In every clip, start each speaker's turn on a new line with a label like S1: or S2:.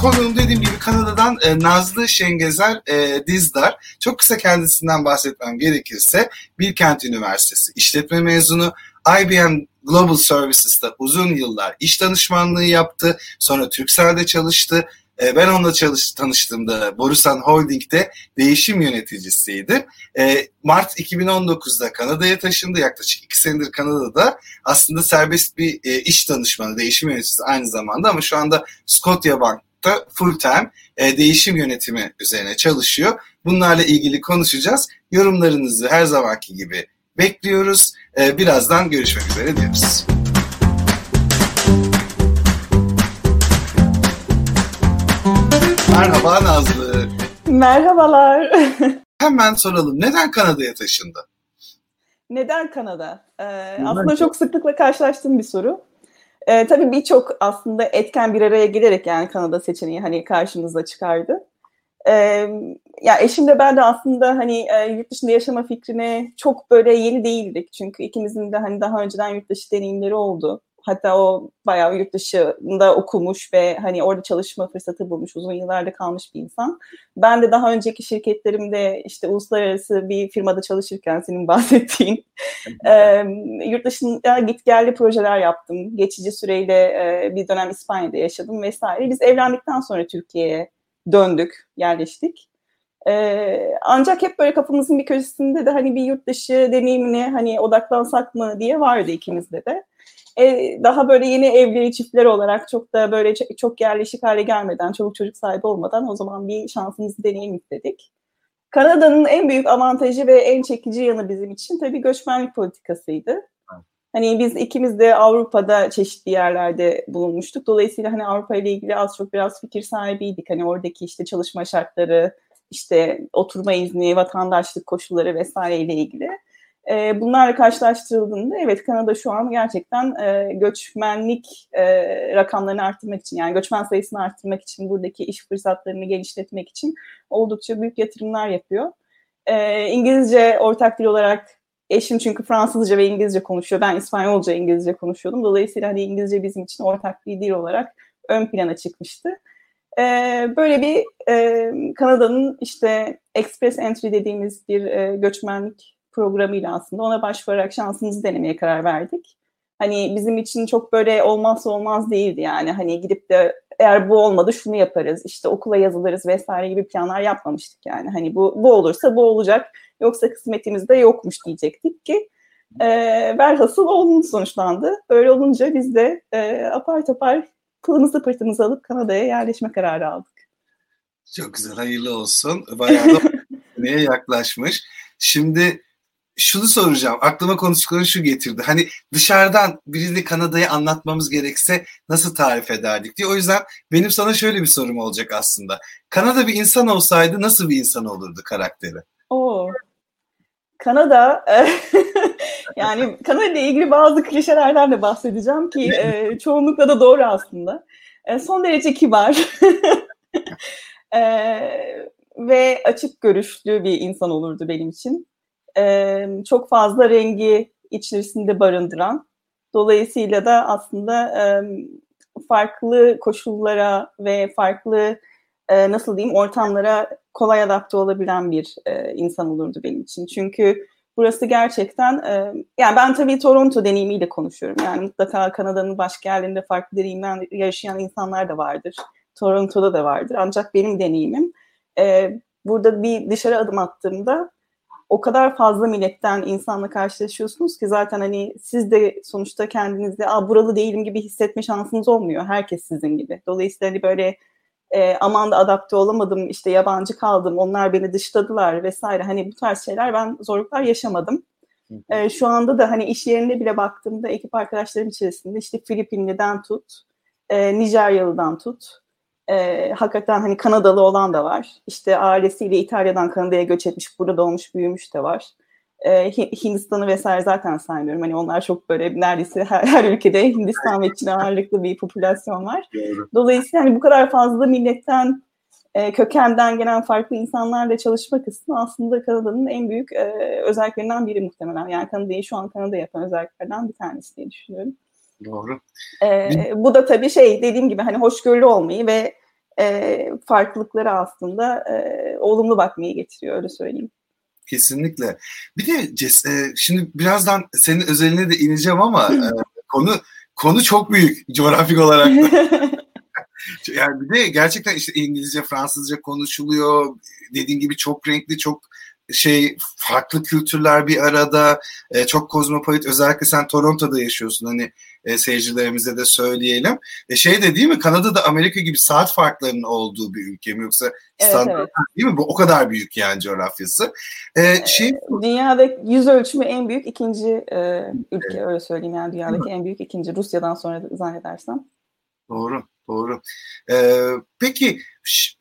S1: konuğum dediğim gibi Kanada'dan e, Nazlı Şengezer e, Dizdar. Çok kısa kendisinden bahsetmem gerekirse Bilkent Üniversitesi işletme mezunu. IBM Global Services'ta uzun yıllar iş danışmanlığı yaptı. Sonra Turkcell'de çalıştı. E, ben onunla çalış, tanıştığımda Borusan Holding'de değişim yöneticisiydi. E, Mart 2019'da Kanada'ya taşındı. Yaklaşık iki senedir Kanada'da. Aslında serbest bir e, iş danışmanı, değişim yöneticisi aynı zamanda ama şu anda Scotia Bank'ta full time e, değişim yönetimi üzerine çalışıyor. Bunlarla ilgili konuşacağız. Yorumlarınızı her zamanki gibi bekliyoruz. E, birazdan görüşmek üzere diyoruz. Merhaba Nazlı.
S2: Merhabalar.
S1: Hemen soralım. Neden Kanada'ya taşındı?
S2: Neden Kanada? Ee, aslında çok sıklıkla karşılaştığım bir soru. Ee, tabii birçok aslında etken bir araya gelerek yani Kanada seçeneği hani karşımıza çıkardı. Ee, ya eşim de ben de aslında hani e, yurt dışında yaşama fikrine çok böyle yeni değildik. Çünkü ikimizin de hani daha önceden yurt dışı deneyimleri oldu. Hatta o bayağı yurt dışında okumuş ve hani orada çalışma fırsatı bulmuş, uzun yıllarda kalmış bir insan. Ben de daha önceki şirketlerimde işte uluslararası bir firmada çalışırken senin bahsettiğin e, yurt dışında git geldi projeler yaptım. Geçici süreyle e, bir dönem İspanya'da yaşadım vesaire. Biz evlendikten sonra Türkiye'ye döndük, yerleştik. Ee, ancak hep böyle kafamızın bir köşesinde de hani bir yurt dışı deneyimine hani odaklansak mı diye vardı ikimizde de. E, daha böyle yeni evli çiftler olarak çok da böyle çok yerleşik hale gelmeden, çoluk çocuk sahibi olmadan o zaman bir şansımızı deneyim istedik. Kanada'nın en büyük avantajı ve en çekici yanı bizim için tabii göçmenlik politikasıydı. Hani biz ikimiz de Avrupa'da çeşitli yerlerde bulunmuştuk. Dolayısıyla hani Avrupa ile ilgili az çok biraz fikir sahibiydik. Hani oradaki işte çalışma şartları, işte oturma izni, vatandaşlık koşulları vesaire ile ilgili. E, bunlarla karşılaştırıldığında evet Kanada şu an gerçekten e, göçmenlik e, rakamlarını arttırmak için yani göçmen sayısını arttırmak için buradaki iş fırsatlarını genişletmek için oldukça büyük yatırımlar yapıyor. E, İngilizce ortak dil olarak eşim çünkü Fransızca ve İngilizce konuşuyor. Ben İspanyolca, İngilizce konuşuyordum. Dolayısıyla hani İngilizce bizim için ortak bir dil olarak ön plana çıkmıştı. Ee, böyle bir e, Kanada'nın işte Express Entry dediğimiz bir e, göçmenlik programıyla aslında ona başvurarak şansımızı denemeye karar verdik. Hani bizim için çok böyle olmazsa olmaz değildi yani. Hani gidip de eğer bu olmadı şunu yaparız, işte okula yazılırız vesaire gibi planlar yapmamıştık yani. Hani bu, bu olursa bu olacak, yoksa kısmetimizde yokmuş diyecektik ki e, velhasıl olumlu sonuçlandı. Böyle olunca biz de e, apar topar pılımızı pırtımızı alıp Kanada'ya yerleşme kararı aldık.
S1: Çok güzel, hayırlı olsun. Bayağı da neye yaklaşmış. Şimdi şunu soracağım. Aklıma konuştukların şu getirdi. Hani dışarıdan birini Kanada'yı anlatmamız gerekse nasıl tarif ederdik diye. O yüzden benim sana şöyle bir sorum olacak aslında. Kanada bir insan olsaydı nasıl bir insan olurdu karakteri?
S2: Oo. Kanada yani Kanada ile ilgili bazı klişelerden de bahsedeceğim ki e, çoğunlukla da doğru aslında. E, son derece kibar e, ve açık görüşlü bir insan olurdu benim için e, çok fazla rengi içerisinde barındıran. Dolayısıyla da aslında e, farklı koşullara ve farklı e, nasıl diyeyim ortamlara kolay adapte olabilen bir e, insan olurdu benim için. Çünkü burası gerçekten e, yani ben tabii Toronto deneyimiyle konuşuyorum. Yani mutlaka Kanada'nın başka yerlerinde farklı deneyimler yaşayan insanlar da vardır. Toronto'da da vardır. Ancak benim deneyimim e, burada bir dışarı adım attığımda o kadar fazla milletten insanla karşılaşıyorsunuz ki zaten hani siz de sonuçta kendinizde Aa, buralı değilim gibi hissetme şansınız olmuyor. Herkes sizin gibi. Dolayısıyla hani böyle e, aman da adapte olamadım, işte yabancı kaldım, onlar beni dışladılar vesaire. Hani bu tarz şeyler ben zorluklar yaşamadım. E, şu anda da hani iş yerinde bile baktığımda ekip arkadaşlarım içerisinde işte Filipinli'den tut, e, Nijeryalı'dan tut, e, hakikaten hani Kanadalı olan da var. İşte ailesiyle İtalya'dan Kanada'ya göç etmiş, burada doğmuş, büyümüş de var. E, Hindistan'ı vesaire zaten saymıyorum. Hani onlar çok böyle neredeyse her, her ülkede Hindistan ve Çin ağırlıklı bir popülasyon var. Dolayısıyla hani bu kadar fazla milletten e, kökenden gelen farklı insanlarla çalışma kısmı aslında Kanada'nın en büyük e, özelliklerinden biri muhtemelen. Yani Kanada'yı şu an Kanada yapan özelliklerden bir tanesi diye düşünüyorum.
S1: Doğru.
S2: Ee, bu da tabii şey dediğim gibi hani hoşgörülü olmayı ve e, farklılıkları aslında e, olumlu bakmayı getiriyor öyle söyleyeyim.
S1: Kesinlikle. Bir de e, şimdi birazdan senin özeline de ineceğim ama e, konu konu çok büyük coğrafik olarak. yani bir de gerçekten işte İngilizce, Fransızca konuşuluyor. Dediğin gibi çok renkli, çok şey farklı kültürler bir arada e, çok kozmopolit özellikle sen Toronto'da yaşıyorsun hani e, seyircilerimize de söyleyelim. E, şey de değil mi Kanada'da Amerika gibi saat farklarının olduğu bir ülke mi yoksa evet, standart evet. değil mi? Bu o kadar büyük yani coğrafyası.
S2: E, şey Dünyada yüz ölçümü en büyük ikinci e, ülke evet. öyle söyleyeyim yani dünyadaki en büyük ikinci Rusya'dan sonra zannedersem.
S1: Doğru. Doğru. Ee, peki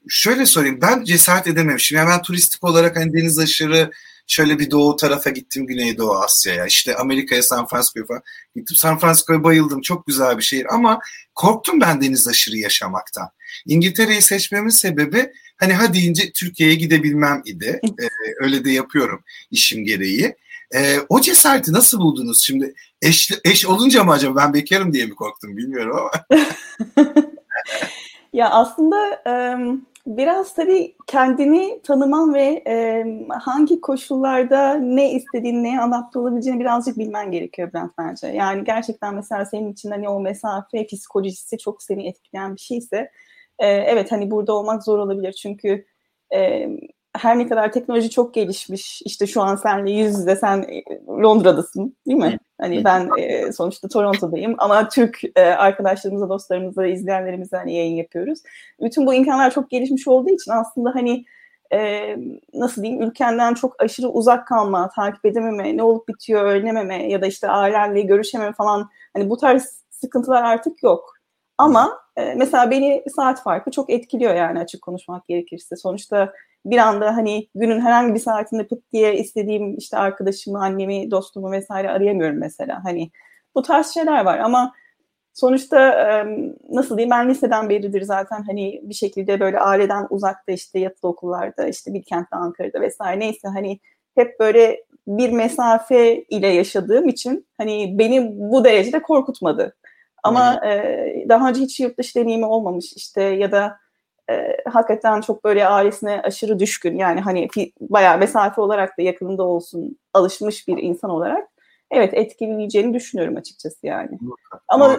S1: şöyle sorayım. Ben cesaret edememişim. Yani ben turistik olarak hani deniz aşırı şöyle bir doğu tarafa gittim Güneydoğu Asya'ya. İşte Amerika'ya San Francisco'ya falan gittim. San Francisco'ya bayıldım. Çok güzel bir şehir ama korktum ben deniz aşırı yaşamaktan. İngiltere'yi seçmemin sebebi hani ha deyince Türkiye'ye gidebilmem idi. Ee, öyle de yapıyorum işim gereği. Ee, o cesareti nasıl buldunuz şimdi? Eş, eş olunca mı acaba ben bekarım diye mi korktum bilmiyorum ama.
S2: ya aslında biraz tabii kendini tanıman ve hangi koşullarda ne istediğini, neye adapte olabileceğini birazcık bilmen gerekiyor Bülent bence. Yani gerçekten mesela senin için hani o mesafe psikolojisi çok seni etkileyen bir şeyse evet hani burada olmak zor olabilir çünkü her ne kadar teknoloji çok gelişmiş, işte şu an senle yüz yüze sen e, Londra'dasın değil mi? Hani ben e, sonuçta Toronto'dayım ama Türk e, arkadaşlarımıza, dostlarımıza, izleyenlerimize hani yayın yapıyoruz. Bütün bu imkanlar çok gelişmiş olduğu için aslında hani e, nasıl diyeyim ülkenden çok aşırı uzak kalma, takip edememe, ne olup bitiyor öğrenememe ya da işte ailenle görüşememe falan hani bu tarz sıkıntılar artık yok. Ama e, mesela beni saat farkı çok etkiliyor yani açık konuşmak gerekirse. Sonuçta bir anda hani günün herhangi bir saatinde pıt diye istediğim işte arkadaşımı, annemi, dostumu vesaire arayamıyorum mesela. Hani bu tarz şeyler var ama sonuçta nasıl diyeyim ben liseden beridir zaten hani bir şekilde böyle aileden uzakta işte yatılı okullarda işte bir kentte Ankara'da vesaire neyse hani hep böyle bir mesafe ile yaşadığım için hani beni bu derecede korkutmadı. Ama e, daha önce hiç yurt dışı deneyimi olmamış işte ya da e, hakikaten çok böyle ailesine aşırı düşkün yani hani bayağı mesafe olarak da yakınında olsun alışmış bir insan olarak evet etkileyeceğini düşünüyorum açıkçası yani. Ama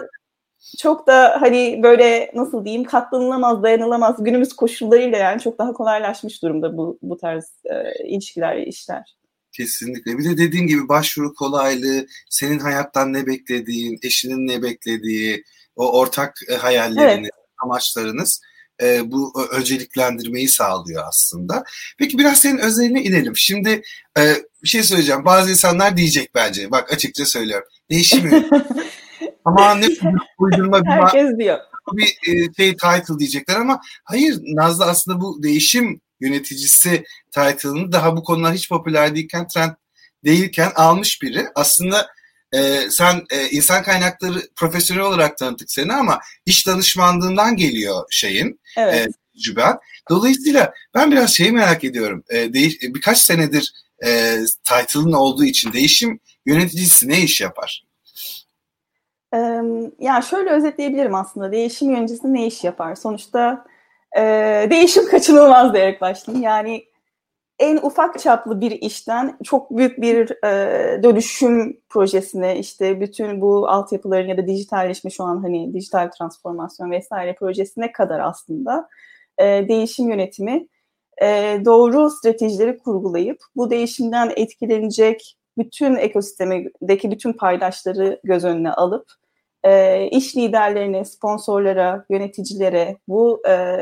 S2: çok da hani böyle nasıl diyeyim katlanılamaz, dayanılamaz günümüz koşullarıyla yani çok daha kolaylaşmış durumda bu bu tarz e, ilişkiler, işler.
S1: Kesinlikle. Bir de dediğin gibi başvuru kolaylığı, senin hayattan ne beklediğin, eşinin ne beklediği, o ortak e, hayalleriniz, evet. amaçlarınız e, bu önceliklendirmeyi sağlıyor aslında. Peki biraz senin özeline inelim. Şimdi e, bir şey söyleyeceğim. Bazı insanlar diyecek bence. Bak açıkça söylüyorum. Değişmiyor. ama ne uydurma bir
S2: Herkes diyor.
S1: Bir e, şey title diyecekler ama hayır Nazlı aslında bu değişim yöneticisi title'ını daha bu konular hiç popüler değilken trend değilken almış biri. Aslında e, sen e, insan kaynakları profesyonel olarak tanıttık seni ama iş danışmanlığından geliyor şeyin. Evet. E, Cüben. Dolayısıyla ben biraz şeyi merak ediyorum. E, değiş, birkaç senedir e, title'ın olduğu için değişim yöneticisi ne iş yapar?
S2: Ee, yani şöyle özetleyebilirim aslında. Değişim yöneticisi ne iş yapar? Sonuçta e, değişim kaçınılmaz diyerek başlayayım. Yani en ufak çaplı bir işten çok büyük bir e, dönüşüm projesine işte bütün bu altyapıların ya da dijitalleşme şu an hani dijital transformasyon vesaire projesine kadar aslında e, değişim yönetimi e, doğru stratejileri kurgulayıp bu değişimden etkilenecek bütün ekosistemdeki bütün paydaşları göz önüne alıp e, iş liderlerine, sponsorlara, yöneticilere bu e,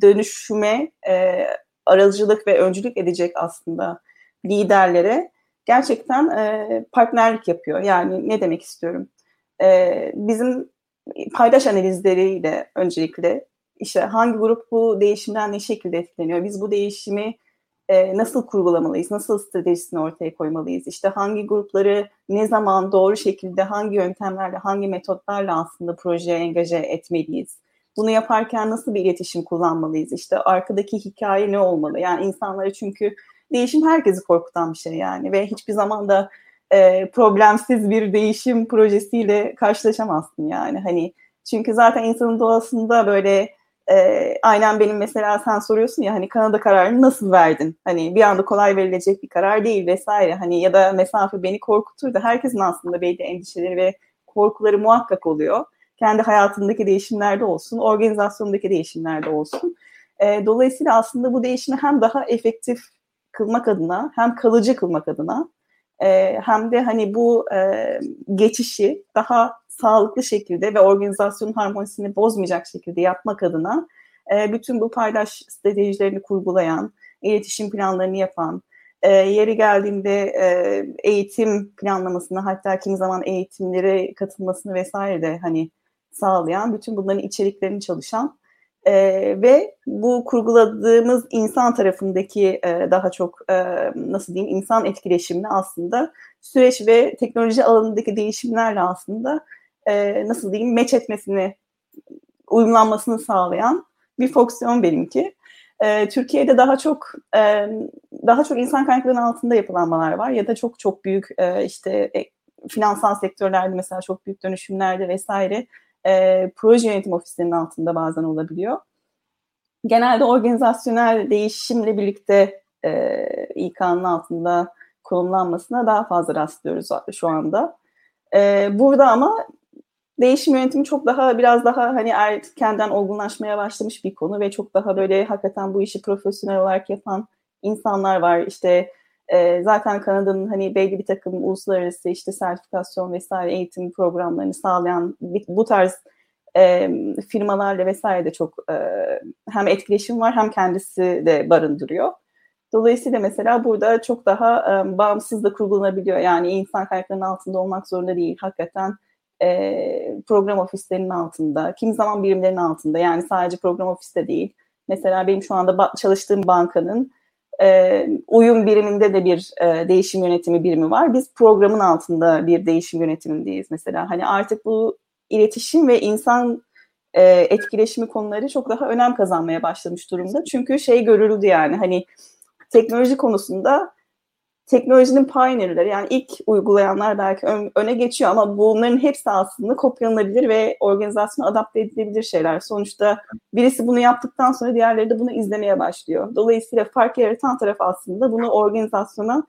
S2: dönüşüme e, aracılık ve öncülük edecek aslında liderlere gerçekten e, partnerlik yapıyor. Yani ne demek istiyorum? E, bizim paydaş analizleriyle öncelikle işte hangi grup bu değişimden ne şekilde etkileniyor? Biz bu değişimi e, nasıl kurgulamalıyız? Nasıl stratejisini ortaya koymalıyız? İşte hangi grupları ne zaman doğru şekilde hangi yöntemlerle, hangi metotlarla aslında projeye engaje etmeliyiz? Bunu yaparken nasıl bir iletişim kullanmalıyız? İşte arkadaki hikaye ne olmalı? Yani insanları çünkü değişim herkesi korkutan bir şey yani ve hiçbir zaman da e, problemsiz bir değişim projesiyle karşılaşamazsın yani. Hani çünkü zaten insanın doğasında böyle e, aynen benim mesela sen soruyorsun ya hani Kanada kararını nasıl verdin? Hani bir anda kolay verilecek bir karar değil vesaire. Hani ya da mesafe beni korkutur da herkesin aslında belli endişeleri ve korkuları muhakkak oluyor. Kendi hayatındaki değişimlerde olsun, organizasyondaki değişimlerde olsun. E, dolayısıyla aslında bu değişimi hem daha efektif kılmak adına hem kalıcı kılmak adına e, hem de hani bu e, geçişi daha sağlıklı şekilde ve organizasyonun harmonisini bozmayacak şekilde yapmak adına e, bütün bu paylaş stratejilerini kurgulayan, iletişim planlarını yapan, e, yeri geldiğinde e, eğitim planlamasını hatta kimi zaman eğitimlere katılmasını vesaire de hani sağlayan, bütün bunların içeriklerini çalışan e, ve bu kurguladığımız insan tarafındaki e, daha çok e, nasıl diyeyim insan etkileşimini aslında süreç ve teknoloji alanındaki değişimlerle aslında e, nasıl diyeyim meç etmesini uyumlanmasını sağlayan bir fonksiyon benimki. E, Türkiye'de daha çok e, daha çok insan kaynaklarının altında yapılanmalar var ya da çok çok büyük e, işte e, finansal sektörlerde mesela çok büyük dönüşümlerde vesaire e, proje yönetim ofislerinin altında bazen olabiliyor. Genelde organizasyonel değişimle birlikte e, İK'nın altında konumlanmasına daha fazla rastlıyoruz şu anda. E, burada ama değişim yönetimi çok daha biraz daha hani erkenden olgunlaşmaya başlamış bir konu ve çok daha böyle hakikaten bu işi profesyonel olarak yapan insanlar var. İşte e, zaten Kanada'nın hani belli bir takım uluslararası işte sertifikasyon vesaire eğitim programlarını sağlayan bu tarz e, firmalarla vesaire de çok e, hem etkileşim var hem kendisi de barındırıyor. Dolayısıyla mesela burada çok daha e, bağımsız da kurgulanabiliyor. Yani insan kaynaklarının altında olmak zorunda değil. Hakikaten e, program ofislerinin altında, kimi zaman birimlerin altında. Yani sadece program ofiste değil. Mesela benim şu anda çalıştığım bankanın e, uyum biriminde de bir e, değişim yönetimi birimi var. Biz programın altında bir değişim yönetimindeyiz mesela. Hani artık bu iletişim ve insan e, etkileşimi konuları çok daha önem kazanmaya başlamış durumda. Çünkü şey görüldü yani hani teknoloji konusunda teknolojinin pioneer'ları yani ilk uygulayanlar belki ön, öne geçiyor ama bunların hepsi aslında kopyalanabilir ve organizasyona adapte edilebilir şeyler. Sonuçta birisi bunu yaptıktan sonra diğerleri de bunu izlemeye başlıyor. Dolayısıyla fark yaratan taraf aslında bunu organizasyona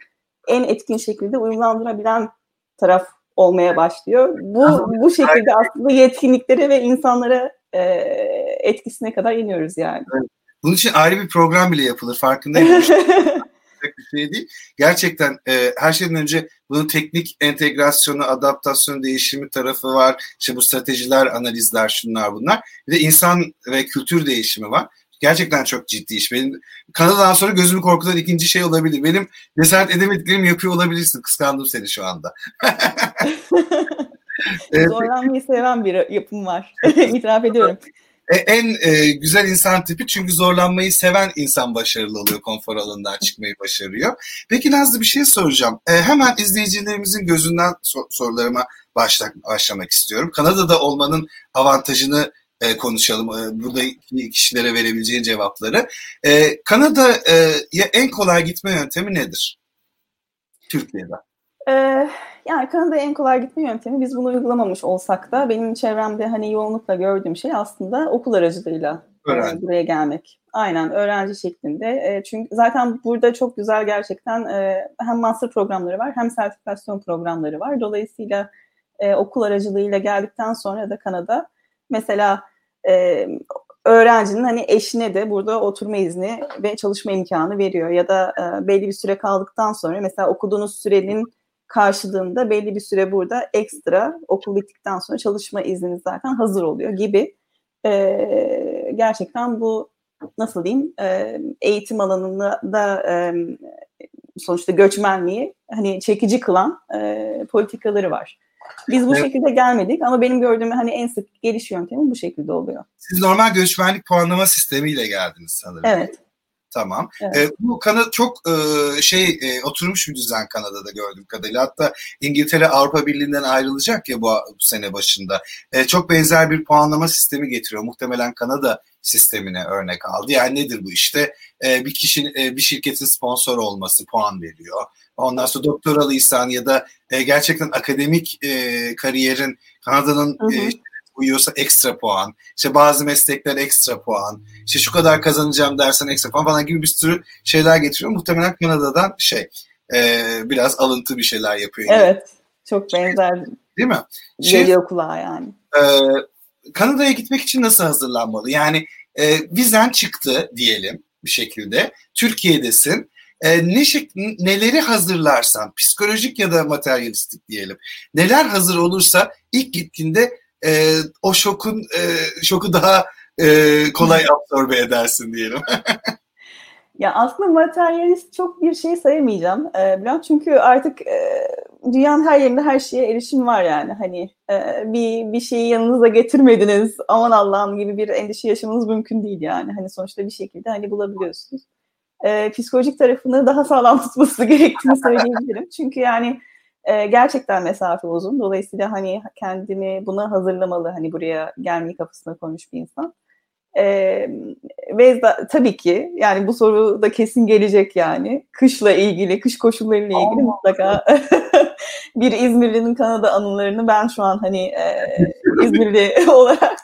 S2: en etkin şekilde uyumlandırabilen taraf olmaya başlıyor. Bu bu şekilde aslında yetkinliklere ve insanlara e, etkisine kadar iniyoruz yani.
S1: Bunun için ayrı bir program bile yapılır farkındayım. şey değil. Gerçekten e, her şeyden önce bunun teknik entegrasyonu, adaptasyon, değişimi tarafı var. İşte bu stratejiler, analizler, şunlar bunlar. Bir de insan ve kültür değişimi var. Gerçekten çok ciddi iş. Benim Kanada'dan sonra gözümü korkutan ikinci şey olabilir. Benim cesaret edemediklerimi yapıyor olabilirsin. Kıskandım seni şu anda.
S2: Zorlanmayı seven bir yapım var. İtiraf ediyorum.
S1: E, en e, güzel insan tipi çünkü zorlanmayı seven insan başarılı oluyor, konfor alanından çıkmayı başarıyor. Peki Nazlı bir şey soracağım. E, hemen izleyicilerimizin gözünden sor- sorularıma başla- başlamak istiyorum. Kanada'da olmanın avantajını e, konuşalım. E, buradaki kişilere verebileceğin cevapları. E, Kanada'ya en kolay gitme yöntemi nedir? Türkiye'de.
S2: Ee, yani Kanada'ya en kolay gitme yöntemi biz bunu uygulamamış olsak da benim çevremde hani yoğunlukla gördüğüm şey aslında okul aracılığıyla e, buraya gelmek. Aynen öğrenci şeklinde. E, çünkü zaten burada çok güzel gerçekten e, hem master programları var hem sertifikasyon programları var. Dolayısıyla e, okul aracılığıyla geldikten sonra da Kanada mesela e, öğrencinin hani eşine de burada oturma izni ve çalışma imkanı veriyor. Ya da e, belli bir süre kaldıktan sonra mesela okuduğunuz sürenin karşılığında belli bir süre burada ekstra okul bittikten sonra çalışma izniniz zaten hazır oluyor gibi. E, gerçekten bu nasıl diyeyim e, eğitim alanında da e, sonuçta göçmenliği hani çekici kılan e, politikaları var. Biz bu evet. şekilde gelmedik ama benim gördüğüm hani en sık geliş yöntemi bu şekilde oluyor.
S1: Siz normal göçmenlik puanlama sistemiyle geldiniz sanırım.
S2: Evet.
S1: Tamam. Evet. E, bu Kanada çok e, şey e, oturmuş bir düzen Kanada'da gördüğüm kadarıyla. Hatta İngiltere Avrupa Birliği'nden ayrılacak ya bu, bu sene başında. E, çok benzer bir puanlama sistemi getiriyor. Muhtemelen Kanada sistemine örnek aldı. Yani nedir bu işte? E, bir kişinin e, bir şirketin sponsor olması puan veriyor. Ondan sonra doktoralıysan ya da e, gerçekten akademik e, kariyerin Kanada'nın e, uyuyorsa ekstra puan. İşte bazı meslekler ekstra puan. İşte şu kadar kazanacağım dersen ekstra puan falan gibi bir sürü şeyler getiriyor. Muhtemelen Kanada'dan şey e, biraz alıntı bir şeyler yapıyor.
S2: Evet. Çok benzer.
S1: Değil mi?
S2: Şey, Geliyor kulağa yani.
S1: E, Kanada'ya gitmek için nasıl hazırlanmalı? Yani e, vizen çıktı diyelim bir şekilde. Türkiye'desin. E, ne şek neleri hazırlarsan psikolojik ya da materyalistik diyelim. Neler hazır olursa ilk gittiğinde e, o şokun e, şoku daha e, kolay absorbe edersin diyelim.
S2: ya aslında materyalist çok bir şey sayamayacağım e, Bülent. Çünkü artık e, dünyanın her yerinde her şeye erişim var yani. Hani e, bir bir şeyi yanınıza getirmediniz aman Allah'ım gibi bir endişe yaşamanız mümkün değil yani. Hani sonuçta bir şekilde hani bulabiliyorsunuz. E, psikolojik tarafını daha sağlam tutması gerektiğini söyleyebilirim. Çünkü yani e, gerçekten mesafe uzun. Dolayısıyla hani kendini buna hazırlamalı. Hani buraya gelmeyi kafasına koymuş bir insan. E, ve da, tabii ki yani bu soru da kesin gelecek yani. Kışla ilgili, kış koşullarıyla ilgili mutlaka bir İzmirli'nin Kanada anılarını ben şu an hani e, İzmirli olarak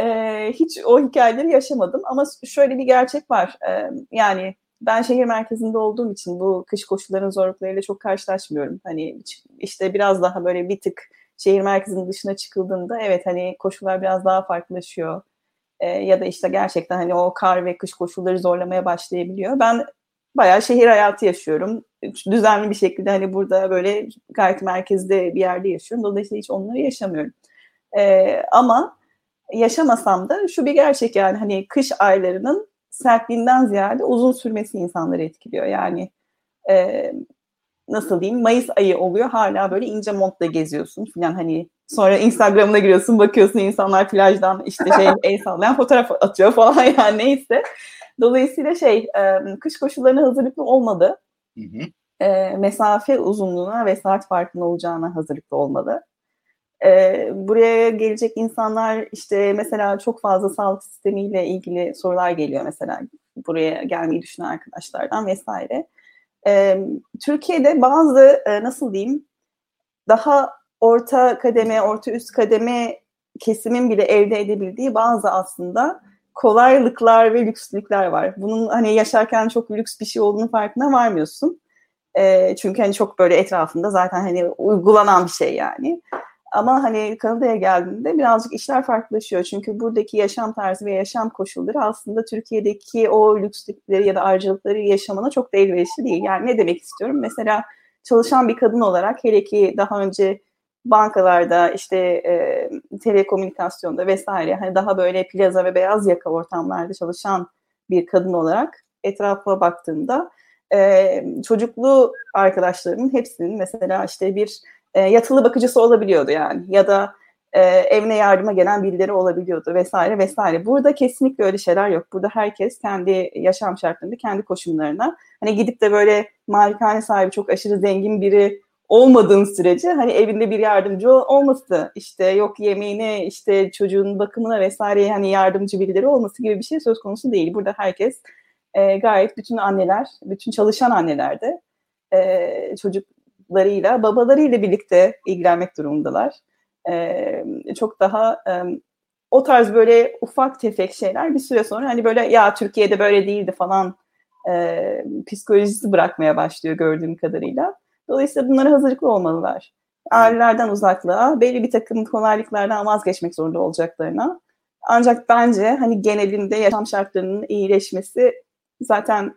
S2: e, hiç o hikayeleri yaşamadım. Ama şöyle bir gerçek var. E, yani ben şehir merkezinde olduğum için bu kış koşullarının zorluklarıyla çok karşılaşmıyorum. Hani işte biraz daha böyle bir tık şehir merkezinin dışına çıkıldığında evet hani koşullar biraz daha farklılaşıyor. Ee, ya da işte gerçekten hani o kar ve kış koşulları zorlamaya başlayabiliyor. Ben bayağı şehir hayatı yaşıyorum. Düzenli bir şekilde hani burada böyle gayet merkezde bir yerde yaşıyorum. Dolayısıyla hiç onları yaşamıyorum. Ee, ama yaşamasam da şu bir gerçek yani hani kış aylarının sertliğinden ziyade uzun sürmesi insanları etkiliyor. Yani e, nasıl diyeyim Mayıs ayı oluyor hala böyle ince montla geziyorsun falan hani sonra Instagram'ına giriyorsun bakıyorsun insanlar plajdan işte şey el sallayan fotoğraf atıyor falan yani neyse. Dolayısıyla şey e, kış koşullarına hazırlıklı olmadı. Hı hı. E, mesafe uzunluğuna ve saat farkının olacağına hazırlıklı olmalı. E, buraya gelecek insanlar işte mesela çok fazla sağlık sistemiyle ilgili sorular geliyor mesela buraya gelmeyi düşünen arkadaşlardan vesaire. E, Türkiye'de bazı e, nasıl diyeyim daha orta kademe, orta üst kademe kesimin bile elde edebildiği bazı aslında kolaylıklar ve lükslükler var. Bunun hani yaşarken çok lüks bir şey olduğunu farkına varmıyorsun. E, çünkü hani çok böyle etrafında zaten hani uygulanan bir şey yani. Ama hani Kanada'ya geldiğinde birazcık işler farklılaşıyor. Çünkü buradaki yaşam tarzı ve yaşam koşulları aslında Türkiye'deki o lükslükleri ya da harcılıkları yaşamana çok da elverişli değil. Yani ne demek istiyorum? Mesela çalışan bir kadın olarak hele ki daha önce bankalarda işte e, telekomünikasyonda vesaire hani daha böyle plaza ve beyaz yaka ortamlarda çalışan bir kadın olarak etrafa baktığımda e, çocuklu arkadaşlarımın hepsinin mesela işte bir e, yatılı bakıcısı olabiliyordu yani ya da e, evine yardıma gelen birileri olabiliyordu vesaire vesaire. Burada kesinlikle öyle şeyler yok. Burada herkes kendi yaşam şartlarında, kendi koşullarına hani gidip de böyle malikane sahibi çok aşırı zengin biri olmadığın sürece hani evinde bir yardımcı olması işte yok yemeğine işte çocuğun bakımına vesaire hani yardımcı birileri olması gibi bir şey söz konusu değil. Burada herkes e, gayet bütün anneler, bütün çalışan anneler de e, çocuk çocuklarıyla, babalarıyla birlikte ilgilenmek durumundalar. E, çok daha e, o tarz böyle ufak tefek şeyler bir süre sonra hani böyle ya Türkiye'de böyle değildi falan e, psikolojisi bırakmaya başlıyor gördüğüm kadarıyla. Dolayısıyla bunlara hazırlıklı olmalılar. Ailelerden uzaklığa, belli bir takım kolaylıklardan vazgeçmek zorunda olacaklarına. Ancak bence hani genelinde yaşam şartlarının iyileşmesi zaten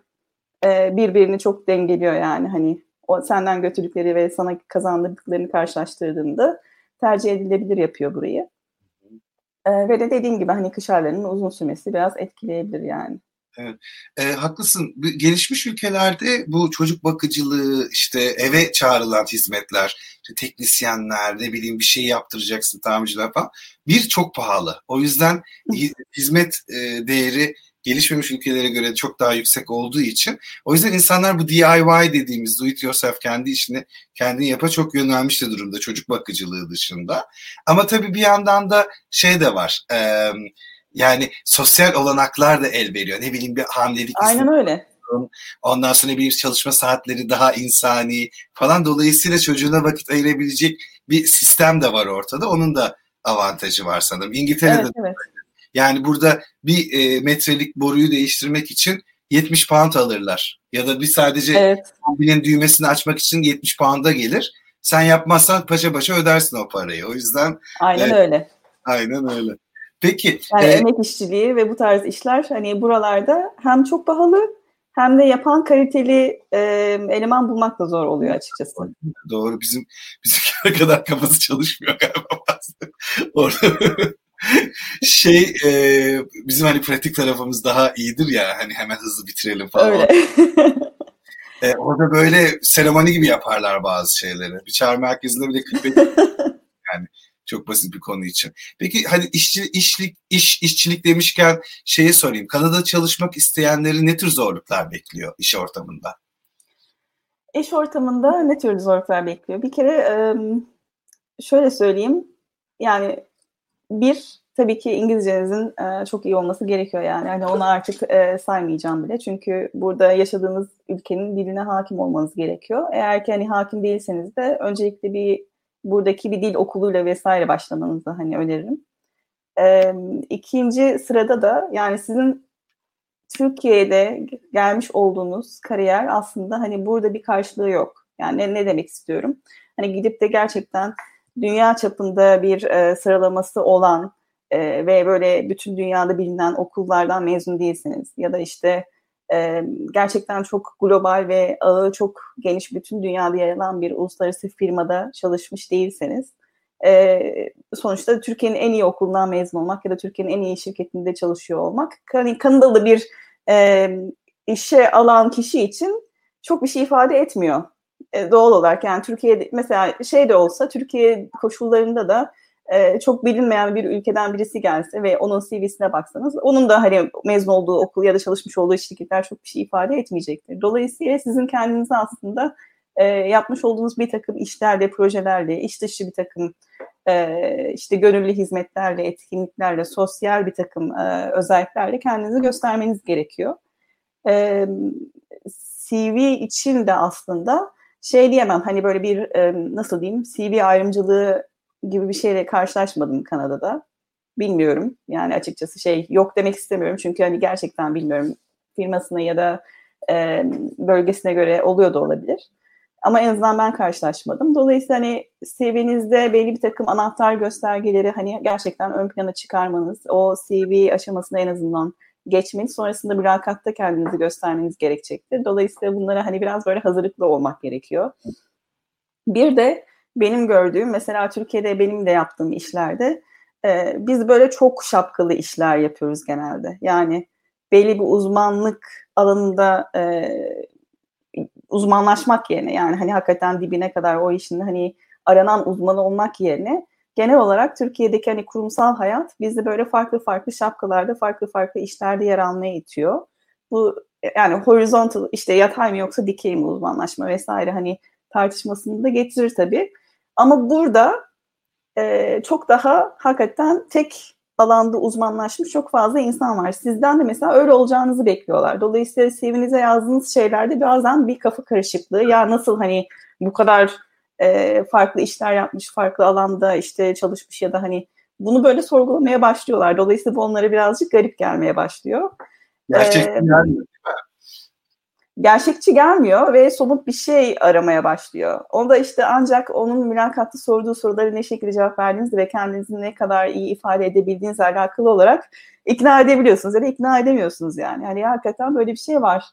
S2: e, birbirini çok dengeliyor yani hani o senden götürdükleri ve sana kazandırdıklarını karşılaştırdığında tercih edilebilir yapıyor burayı. Ee, ve de dediğim gibi hani kış aylarının uzun sürmesi biraz etkileyebilir yani.
S1: Evet. E, haklısın. Gelişmiş ülkelerde bu çocuk bakıcılığı, işte eve çağrılan hizmetler, işte teknisyenler, ne bileyim bir şey yaptıracaksın, tamirciler falan. Bir çok pahalı. O yüzden hizmet e, değeri gelişmemiş ülkelere göre çok daha yüksek olduğu için o yüzden insanlar bu DIY dediğimiz do it yourself kendi işini kendin yapa çok yönelmiş de durumda çocuk bakıcılığı dışında. Ama tabii bir yandan da şey de var. E, yani sosyal olanaklar da el veriyor. Ne bileyim bir hamilelik
S2: Aynen öyle.
S1: Ondan sonra bir çalışma saatleri daha insani falan. Dolayısıyla çocuğuna vakit ayırabilecek bir sistem de var ortada. Onun da avantajı var sanırım. İngiltere'de evet, evet. Yani burada bir e, metrelik boruyu değiştirmek için 70 pound alırlar. Ya da bir sadece evet. düğmesini açmak için 70 pound'a gelir. Sen yapmazsan paşa paşa ödersin o parayı. O yüzden
S2: Aynen e, öyle.
S1: Aynen öyle. Peki.
S2: Yani e, emek işçiliği ve bu tarz işler hani buralarda hem çok pahalı hem de yapan kaliteli e, eleman bulmak da zor oluyor açıkçası.
S1: Doğru. Bizim bizim kadar kafası çalışmıyor galiba Orada şey e, bizim hani pratik tarafımız daha iyidir ya hani hemen hızlı bitirelim falan. Öyle. e, orada böyle seremoni gibi yaparlar bazı şeyleri. Bir çağrı merkezinde bile 45 yani çok basit bir konu için. Peki hani işçi, işlik, iş, işçilik demişken şeye sorayım. Kanada çalışmak isteyenleri ne tür zorluklar bekliyor iş ortamında?
S2: İş ortamında ne tür zorluklar bekliyor? Bir kere şöyle söyleyeyim. Yani bir tabii ki İngilizcenizin çok iyi olması gerekiyor yani. Hani onu artık saymayacağım bile. Çünkü burada yaşadığınız ülkenin diline hakim olmanız gerekiyor. Eğer ki hani hakim değilseniz de öncelikle bir buradaki bir dil okuluyla vesaire başlamanızı hani öneririm. E, ikinci sırada da yani sizin Türkiye'de gelmiş olduğunuz kariyer aslında hani burada bir karşılığı yok. Yani ne, ne demek istiyorum? Hani gidip de gerçekten dünya çapında bir e, sıralaması olan e, ve böyle bütün dünyada bilinen okullardan mezun değilsiniz ya da işte e, gerçekten çok global ve ağı çok geniş bütün dünyada yer alan bir uluslararası firmada çalışmış değilseniz e, sonuçta Türkiye'nin en iyi okulundan mezun olmak ya da Türkiye'nin en iyi şirketinde çalışıyor olmak hani Kanadalı bir e, işe alan kişi için çok bir şey ifade etmiyor. E, doğal olarak yani Türkiye'de mesela şey de olsa Türkiye koşullarında da e, çok bilinmeyen bir ülkeden birisi gelse ve onun CV'sine baksanız onun da hani mezun olduğu okul ya da çalışmış olduğu şirketler çok bir şey ifade etmeyecektir. Dolayısıyla sizin kendinize aslında e, yapmış olduğunuz bir takım işlerle, projelerle, iş dışı bir takım e, işte gönüllü hizmetlerle, etkinliklerle, sosyal bir takım e, özelliklerle kendinizi göstermeniz gerekiyor. E, CV için de aslında şey diyemem hani böyle bir e, nasıl diyeyim CV ayrımcılığı gibi bir şeyle karşılaşmadım Kanada'da. Bilmiyorum. Yani açıkçası şey yok demek istemiyorum. Çünkü hani gerçekten bilmiyorum firmasına ya da e, bölgesine göre oluyor da olabilir. Ama en azından ben karşılaşmadım. Dolayısıyla hani CV'nizde belli bir takım anahtar göstergeleri hani gerçekten ön plana çıkarmanız, o CV aşamasında en azından geçmeniz, sonrasında mülakatta kendinizi göstermeniz gerekecektir. Dolayısıyla bunlara hani biraz böyle hazırlıklı olmak gerekiyor. Bir de benim gördüğüm mesela Türkiye'de benim de yaptığım işlerde e, biz böyle çok şapkalı işler yapıyoruz genelde. Yani belli bir uzmanlık alanında e, uzmanlaşmak yerine yani hani hakikaten dibine kadar o işin hani aranan uzman olmak yerine genel olarak Türkiye'deki hani kurumsal hayat bizi böyle farklı farklı şapkalarda farklı farklı işlerde yer almaya itiyor. Bu yani horizontal işte yatay mı yoksa dikey mi uzmanlaşma vesaire hani tartışmasını da getirir tabii. Ama burada e, çok daha hakikaten tek alanda uzmanlaşmış çok fazla insan var. Sizden de mesela öyle olacağınızı bekliyorlar. Dolayısıyla CV'nize yazdığınız şeylerde bazen bir kafa karışıklığı. Ya nasıl hani bu kadar e, farklı işler yapmış, farklı alanda işte çalışmış ya da hani bunu böyle sorgulamaya başlıyorlar. Dolayısıyla bu onlara birazcık garip gelmeye başlıyor.
S1: Gerçekten ee,
S2: gerçekçi gelmiyor ve somut bir şey aramaya başlıyor. O da işte ancak onun mülakatta sorduğu soruları ne şekilde cevap verdiğiniz ve kendinizi ne kadar iyi ifade edebildiğinizle alakalı olarak ikna edebiliyorsunuz ya da ikna edemiyorsunuz yani. Yani hakikaten böyle bir şey var.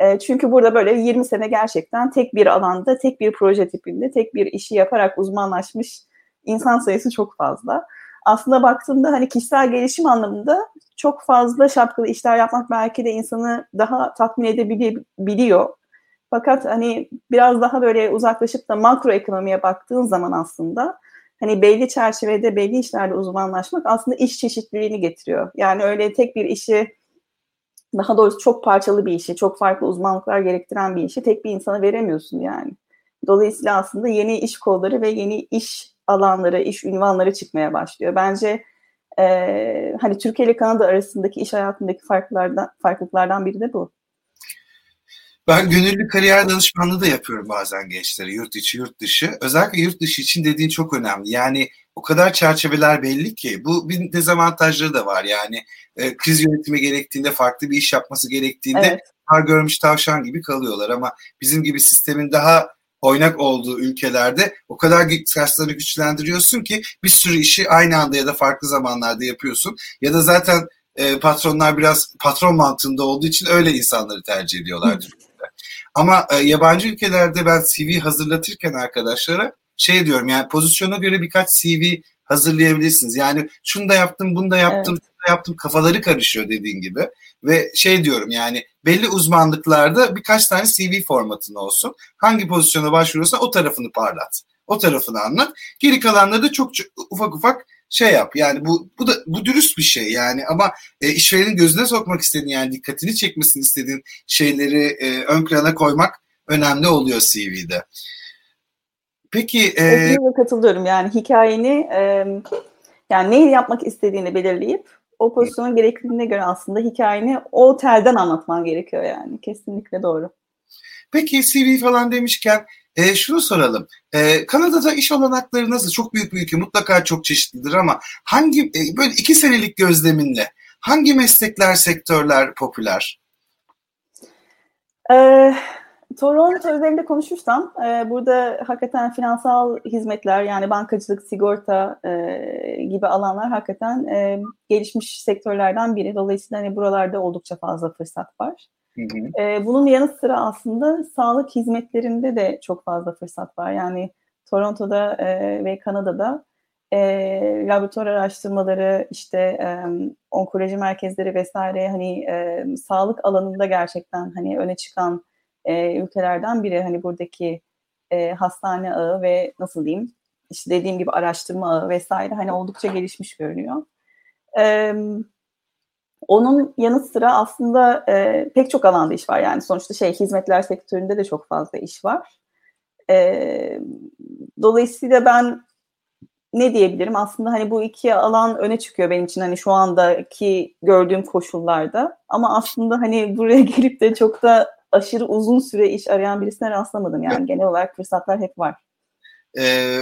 S2: E, çünkü burada böyle 20 sene gerçekten tek bir alanda, tek bir proje tipinde, tek bir işi yaparak uzmanlaşmış insan sayısı çok fazla. Aslında baktığımda hani kişisel gelişim anlamında çok fazla şapkalı işler yapmak belki de insanı daha tatmin edebiliyor. Fakat hani biraz daha böyle uzaklaşıp da makro ekonomiye baktığın zaman aslında hani belli çerçevede belli işlerde uzmanlaşmak aslında iş çeşitliliğini getiriyor. Yani öyle tek bir işi daha doğrusu çok parçalı bir işi, çok farklı uzmanlıklar gerektiren bir işi tek bir insana veremiyorsun yani. Dolayısıyla aslında yeni iş kolları ve yeni iş alanları, iş ünvanları çıkmaya başlıyor. Bence e, hani Türkiye ile Kanada arasındaki iş hayatındaki farklardan farklılıklardan biri de bu.
S1: Ben gönüllü kariyer danışmanlığı da yapıyorum bazen gençlere, yurt içi, yurt dışı. Özellikle yurt dışı için dediğin çok önemli. Yani o kadar çerçeveler belli ki bu bir dezavantajları da var. Yani e, kriz yönetimi gerektiğinde, farklı bir iş yapması gerektiğinde evet. har görmüş tavşan gibi kalıyorlar. Ama bizim gibi sistemin daha oynak olduğu ülkelerde o kadar kasları güçlendiriyorsun ki bir sürü işi aynı anda ya da farklı zamanlarda yapıyorsun. Ya da zaten e, patronlar biraz patron mantığında olduğu için öyle insanları tercih ediyorlar. Ama e, yabancı ülkelerde ben CV hazırlatırken arkadaşlara şey diyorum yani pozisyona göre birkaç CV hazırlayabilirsiniz. Yani şunu da yaptım, bunu da yaptım, evet. şunu da yaptım kafaları karışıyor dediğin gibi. Ve şey diyorum yani belli uzmanlıklarda birkaç tane CV formatın olsun. Hangi pozisyona başvuruyorsan o tarafını parlat. O tarafını anlat. Geri kalanları da çok, çok ufak ufak şey yap. Yani bu bu da bu dürüst bir şey yani ama e, işverenin gözüne sokmak istediğin yani dikkatini çekmesini istediğin şeyleri e, ön plana koymak önemli oluyor CV'de.
S2: Peki e... katılıyorum yani hikayeni e, yani neyi yapmak istediğini belirleyip o pozisyonun gerekliliğine göre aslında hikayeni o telden anlatman gerekiyor yani kesinlikle doğru.
S1: Peki CV falan demişken e, şunu soralım. E, Kanada'da iş olanakları nasıl? Çok büyük bir ülke. Mutlaka çok çeşitlidir ama hangi e, böyle iki senelik gözleminle hangi meslekler, sektörler popüler?
S2: Ee, Toronto özelinde konuşursam e, burada hakikaten finansal hizmetler yani bankacılık, sigorta e, gibi alanlar hakikaten e, gelişmiş sektörlerden biri. Dolayısıyla hani buralarda oldukça fazla fırsat var. Hı hı. E, bunun yanı sıra aslında sağlık hizmetlerinde de çok fazla fırsat var. Yani Toronto'da e, ve Kanada'da e, laboratuvar araştırmaları, işte e, onkoloji merkezleri vesaire hani e, sağlık alanında gerçekten hani öne çıkan e, ülkelerden biri. Hani buradaki e, hastane ağı ve nasıl diyeyim işte dediğim gibi araştırma ağı vesaire hani oldukça gelişmiş görünüyor. Evet onun yanı sıra aslında e, pek çok alanda iş var. Yani sonuçta şey hizmetler sektöründe de çok fazla iş var. E, dolayısıyla ben ne diyebilirim? Aslında hani bu iki alan öne çıkıyor benim için hani şu andaki gördüğüm koşullarda. Ama aslında hani buraya gelip de çok da aşırı uzun süre iş arayan birisine rastlamadım. Yani genel olarak fırsatlar hep var.
S1: Ee,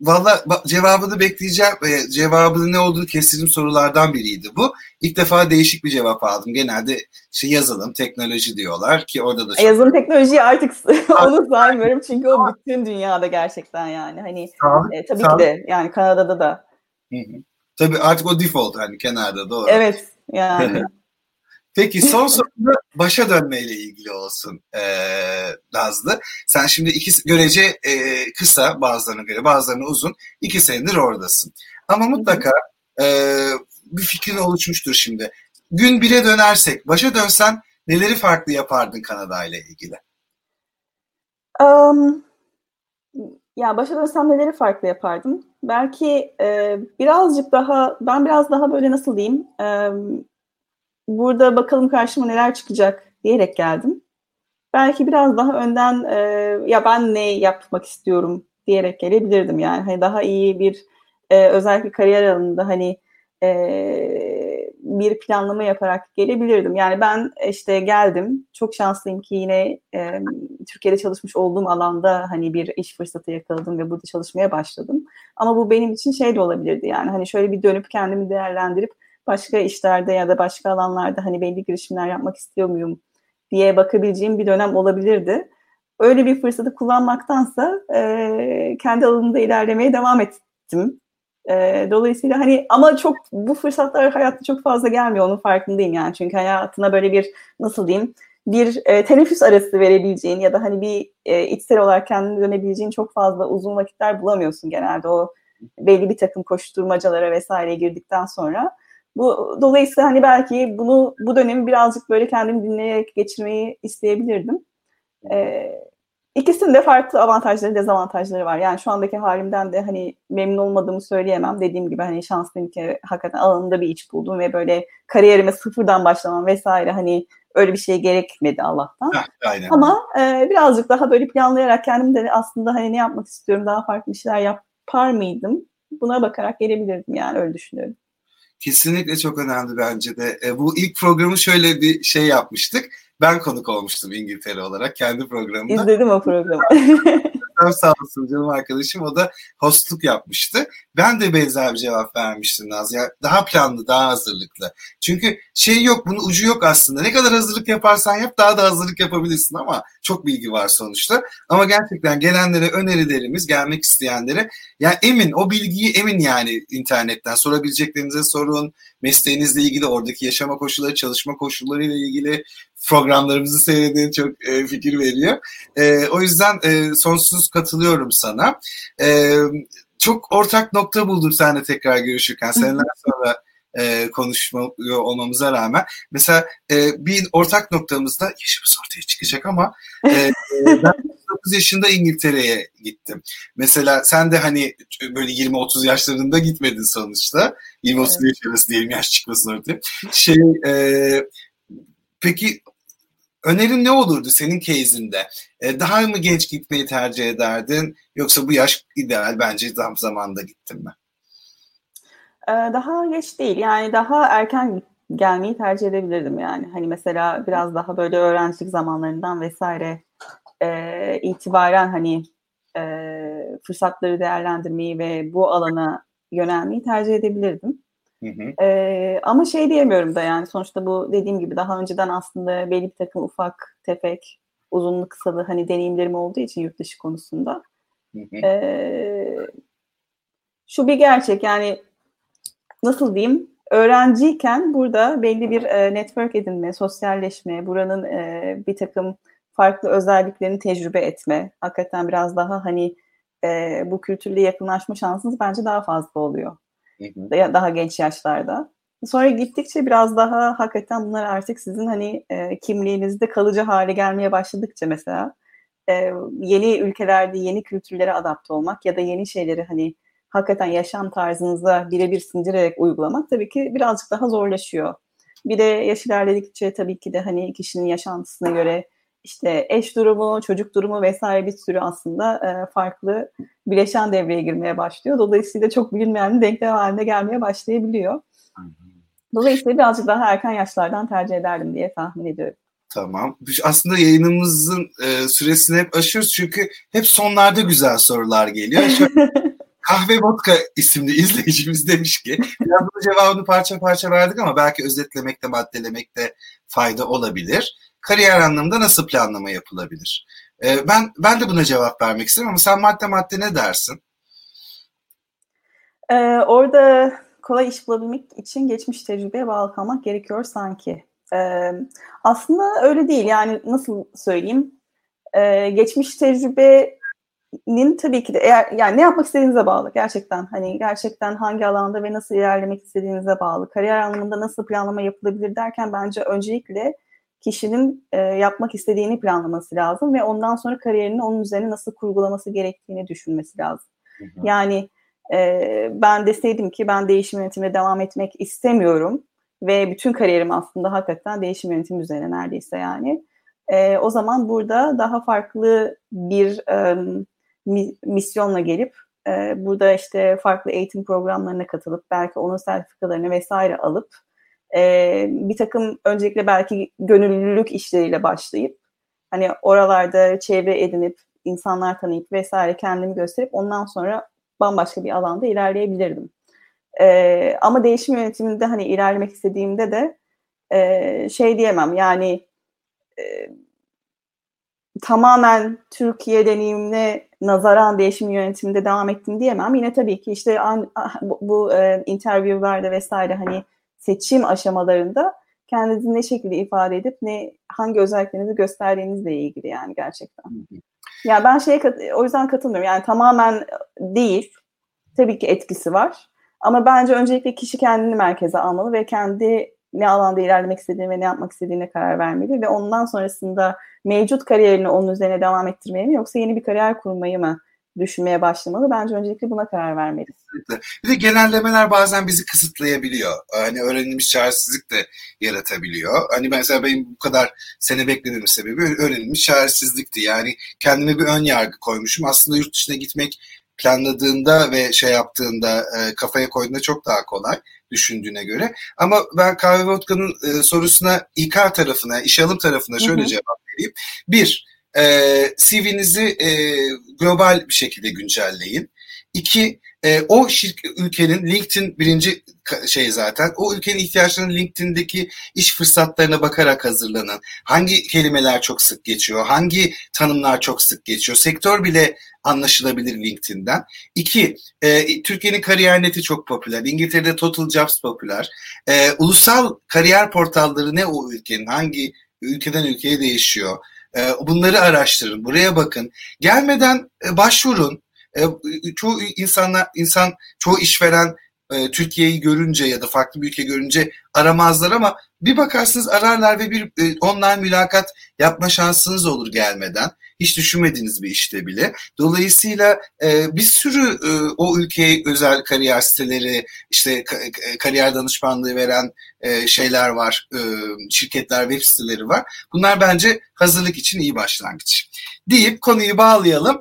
S1: Valla cevabını bekleyeceğim. E, cevabının ne olduğunu kestiğim sorulardan biriydi bu. İlk defa değişik bir cevap aldım. Genelde şey yazılım, teknoloji diyorlar ki orada da
S2: çok... Yazılım teknolojiyi artık onu saymıyorum çünkü o bütün dünyada gerçekten yani. Hani sağlık, e, tabii ki de yani Kanada'da da.
S1: Hı hı. Tabii artık o default hani kenarda doğru.
S2: Evet yani.
S1: Peki son soru başa dönmeyle ilgili olsun e, Nazlı. Sen şimdi iki görece e, kısa bazılarına göre bazılarına uzun iki senedir oradasın. Ama mutlaka e, bir fikrin oluşmuştur şimdi. Gün bire dönersek başa dönsen neleri farklı yapardın Kanada ile ilgili?
S2: Um, ya başa dönsem neleri farklı yapardım? Belki e, birazcık daha ben biraz daha böyle nasıl diyeyim e, burada bakalım karşıma neler çıkacak diyerek geldim. Belki biraz daha önden e, ya ben ne yapmak istiyorum diyerek gelebilirdim yani. Hani daha iyi bir e, özellikle kariyer alanında hani e, bir planlama yaparak gelebilirdim. Yani ben işte geldim. Çok şanslıyım ki yine e, Türkiye'de çalışmış olduğum alanda hani bir iş fırsatı yakaladım ve burada çalışmaya başladım. Ama bu benim için şey de olabilirdi yani hani şöyle bir dönüp kendimi değerlendirip başka işlerde ya da başka alanlarda hani belli girişimler yapmak istiyor muyum diye bakabileceğim bir dönem olabilirdi. Öyle bir fırsatı kullanmaktansa e, kendi alanımda ilerlemeye devam ettim. E, dolayısıyla hani ama çok bu fırsatlar hayatta çok fazla gelmiyor onun farkındayım yani. Çünkü hayatına böyle bir nasıl diyeyim bir e, teneffüs arası verebileceğin ya da hani bir e, içsel olarak kendini dönebileceğin çok fazla uzun vakitler bulamıyorsun genelde o belli bir takım koşturmacalara vesaire girdikten sonra. Bu dolayısıyla hani belki bunu bu dönemi birazcık böyle kendimi dinleyerek geçirmeyi isteyebilirdim. Ee, ikisinin de farklı avantajları, dezavantajları var. Yani şu andaki halimden de hani memnun olmadığımı söyleyemem. Dediğim gibi hani şanslıyım ki hakikaten alanında bir iş buldum ve böyle kariyerime sıfırdan başlamam vesaire hani öyle bir şey gerekmedi Allah'tan. aynen. Ama e, birazcık daha böyle planlayarak kendim de aslında hani ne yapmak istiyorum, daha farklı şeyler yapar mıydım? Buna bakarak gelebilirdim yani öyle düşünüyorum.
S1: Kesinlikle çok önemli bence de. E, bu ilk programı şöyle bir şey yapmıştık. Ben konuk olmuştum İngiltere olarak kendi programımda.
S2: İzledim o programı.
S1: Çok sağ olsun canım arkadaşım. O da hostluk yapmıştı. Ben de benzer bir cevap vermiştim Naz. Yani daha planlı, daha hazırlıklı. Çünkü şey yok, bunun ucu yok aslında. Ne kadar hazırlık yaparsan yap daha da hazırlık yapabilirsin ama çok bilgi var sonuçta. Ama gerçekten gelenlere önerilerimiz, gelmek isteyenlere yani emin, o bilgiyi emin yani internetten sorabileceklerinize sorun. Mesleğinizle ilgili, oradaki yaşama koşulları, çalışma koşullarıyla ilgili programlarımızı seyredin çok e, fikir veriyor. E, o yüzden e, sonsuz katılıyorum sana. E, çok ortak nokta buldum seninle tekrar görüşürken. Seneler sonra e, konuşma olmamıza rağmen. Mesela e, bir ortak noktamızda yaşımız ortaya çıkacak ama e, ben 9 yaşında İngiltere'ye gittim. Mesela sen de hani böyle 20-30 yaşlarında gitmedin sonuçta. 20-30 evet. yaş arası diyelim yaş çıkmasın ortaya. Şey, e, peki Önerin ne olurdu senin case'inde? E, daha mı genç gitmeyi tercih ederdin yoksa bu yaş ideal bence tam zamanda gittim mi?
S2: Ee, daha geç değil yani daha erken gelmeyi tercih edebilirdim yani. Hani mesela biraz daha böyle öğrencilik zamanlarından vesaire e, itibaren hani e, fırsatları değerlendirmeyi ve bu alana yönelmeyi tercih edebilirdim. Hı hı. Ee, ama şey diyemiyorum da yani sonuçta bu dediğim gibi daha önceden aslında belli bir takım ufak tefek uzunluk kısalı hani deneyimlerim olduğu için yurt dışı konusunda. Hı hı. Ee, şu bir gerçek yani nasıl diyeyim öğrenciyken burada belli bir e, network edinme, sosyalleşme, buranın e, bir takım farklı özelliklerini tecrübe etme, hakikaten biraz daha hani e, bu kültürle yakınlaşma şansınız bence daha fazla oluyor. Daha genç yaşlarda. Sonra gittikçe biraz daha hakikaten bunlar artık sizin hani e, kimliğinizde kalıcı hale gelmeye başladıkça mesela e, yeni ülkelerde yeni kültürlere adapte olmak ya da yeni şeyleri hani hakikaten yaşam tarzınıza birebir sindirerek uygulamak tabii ki birazcık daha zorlaşıyor. Bir de yaş ilerledikçe tabii ki de hani kişinin yaşantısına göre işte eş durumu, çocuk durumu vesaire bir sürü aslında e, farklı bileşen devreye girmeye başlıyor. Dolayısıyla çok bilinmeyen bir denklem haline gelmeye başlayabiliyor. Dolayısıyla birazcık daha erken yaşlardan tercih ederdim diye tahmin ediyorum.
S1: Tamam. Aslında yayınımızın e, süresini hep aşıyoruz çünkü hep sonlarda güzel sorular geliyor. Kahve Vodka isimli izleyicimiz demiş ki biraz bu cevabını parça parça verdik ama belki özetlemekte, maddelemekte fayda olabilir kariyer anlamında nasıl planlama yapılabilir? E, ben ben de buna cevap vermek isterim ama sen madde madde ne dersin?
S2: Ee, orada kolay iş bulabilmek için geçmiş tecrübeye bağlı kalmak gerekiyor sanki. Ee, aslında öyle değil. Yani nasıl söyleyeyim? Ee, geçmiş tecrübenin tabii ki de eğer yani ne yapmak istediğinize bağlı gerçekten. Hani gerçekten hangi alanda ve nasıl ilerlemek istediğinize bağlı. Kariyer anlamında nasıl planlama yapılabilir derken bence öncelikle kişinin e, yapmak istediğini planlaması lazım ve ondan sonra kariyerini onun üzerine nasıl kurgulaması gerektiğini düşünmesi lazım. Hı hı. Yani e, ben deseydim ki ben değişim yönetimine devam etmek istemiyorum ve bütün kariyerim aslında hakikaten değişim yönetimi üzerine neredeyse yani. E, o zaman burada daha farklı bir e, misyonla gelip e, burada işte farklı eğitim programlarına katılıp belki onun sertifikalarını vesaire alıp e, bir takım öncelikle belki gönüllülük işleriyle başlayıp hani oralarda çevre edinip insanlar tanıyıp vesaire kendimi gösterip ondan sonra bambaşka bir alanda ilerleyebilirdim. E, ama değişim yönetiminde hani ilerlemek istediğimde de e, şey diyemem yani e, tamamen Türkiye deneyimine nazaran değişim yönetiminde devam ettim diyemem. Yine tabii ki işte bu, bu e, interview'larda vesaire hani seçim aşamalarında kendinizi ne şekilde ifade edip ne hangi özelliklerinizi gösterdiğinizle ilgili yani gerçekten. Yani ben şeye o yüzden katılmıyorum. Yani tamamen değil. Tabii ki etkisi var. Ama bence öncelikle kişi kendini merkeze almalı ve kendi ne alanda ilerlemek istediğini ve ne yapmak istediğine karar vermeli ve ondan sonrasında mevcut kariyerini onun üzerine devam ettirmeli mi yoksa yeni bir kariyer kurmayı mı düşünmeye başlamalı. Bence öncelikle buna karar vermeli.
S1: Bir de genellemeler bazen bizi kısıtlayabiliyor. Hani öğrenilmiş çaresizlik de yaratabiliyor. Hani mesela benim bu kadar sene beklememin sebebi öğrenilmiş çaresizlikti. Yani kendime bir ön yargı koymuşum. Aslında yurt dışına gitmek planladığında ve şey yaptığında e, kafaya koyduğunda çok daha kolay düşündüğüne göre. Ama ben kahve vodka'nın e, sorusuna İK tarafına, iş alım tarafına şöyle hı hı. cevap vereyim. Bir, e, CV'nizi e, global bir şekilde güncelleyin. İki, e, o şirk, ülkenin LinkedIn birinci şey zaten o ülkenin ihtiyaçlarını LinkedIn'deki iş fırsatlarına bakarak hazırlanın. Hangi kelimeler çok sık geçiyor? Hangi tanımlar çok sık geçiyor? Sektör bile anlaşılabilir LinkedIn'den. İki, e, Türkiye'nin kariyer neti çok popüler. İngiltere'de Total Jobs popüler. E, ulusal kariyer portalları ne o ülkenin? Hangi ülkeden ülkeye değişiyor? E, bunları araştırın. Buraya bakın. Gelmeden e, başvurun. E, çoğu insanlar, insan, çoğu işveren Türkiye'yi görünce ya da farklı bir ülke görünce aramazlar ama bir bakarsınız ararlar ve bir online mülakat yapma şansınız olur gelmeden. Hiç düşünmediğiniz bir işte bile. Dolayısıyla e, bir sürü e, o ülkeye özel kariyer siteleri, işte e, kariyer danışmanlığı veren e, şeyler var, e, şirketler, web siteleri var. Bunlar bence hazırlık için iyi başlangıç. Deyip konuyu bağlayalım.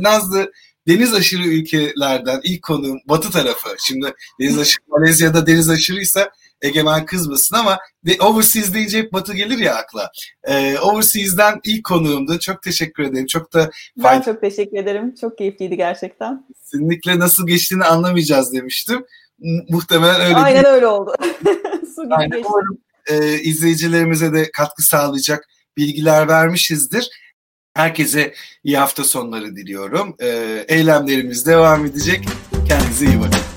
S1: Nazlı deniz aşırı ülkelerden ilk konuğum batı tarafı. Şimdi deniz aşırı Malezya'da deniz aşırıysa Egemen kızmasın ama de, overseas deyince hep batı gelir ya akla. Ee, overseas'den ilk konuğumdu. Çok teşekkür ederim. Çok da.
S2: Ben çok teşekkür ederim. Çok keyifliydi gerçekten.
S1: Kesinlikle nasıl geçtiğini anlamayacağız demiştim. Muhtemelen öyle
S2: Aynen değil. öyle oldu.
S1: Su gibi Aynen, umarım e, izleyicilerimize de katkı sağlayacak bilgiler vermişizdir. Herkese iyi hafta sonları diliyorum. Ee, eylemlerimiz devam edecek. Kendinize iyi bakın.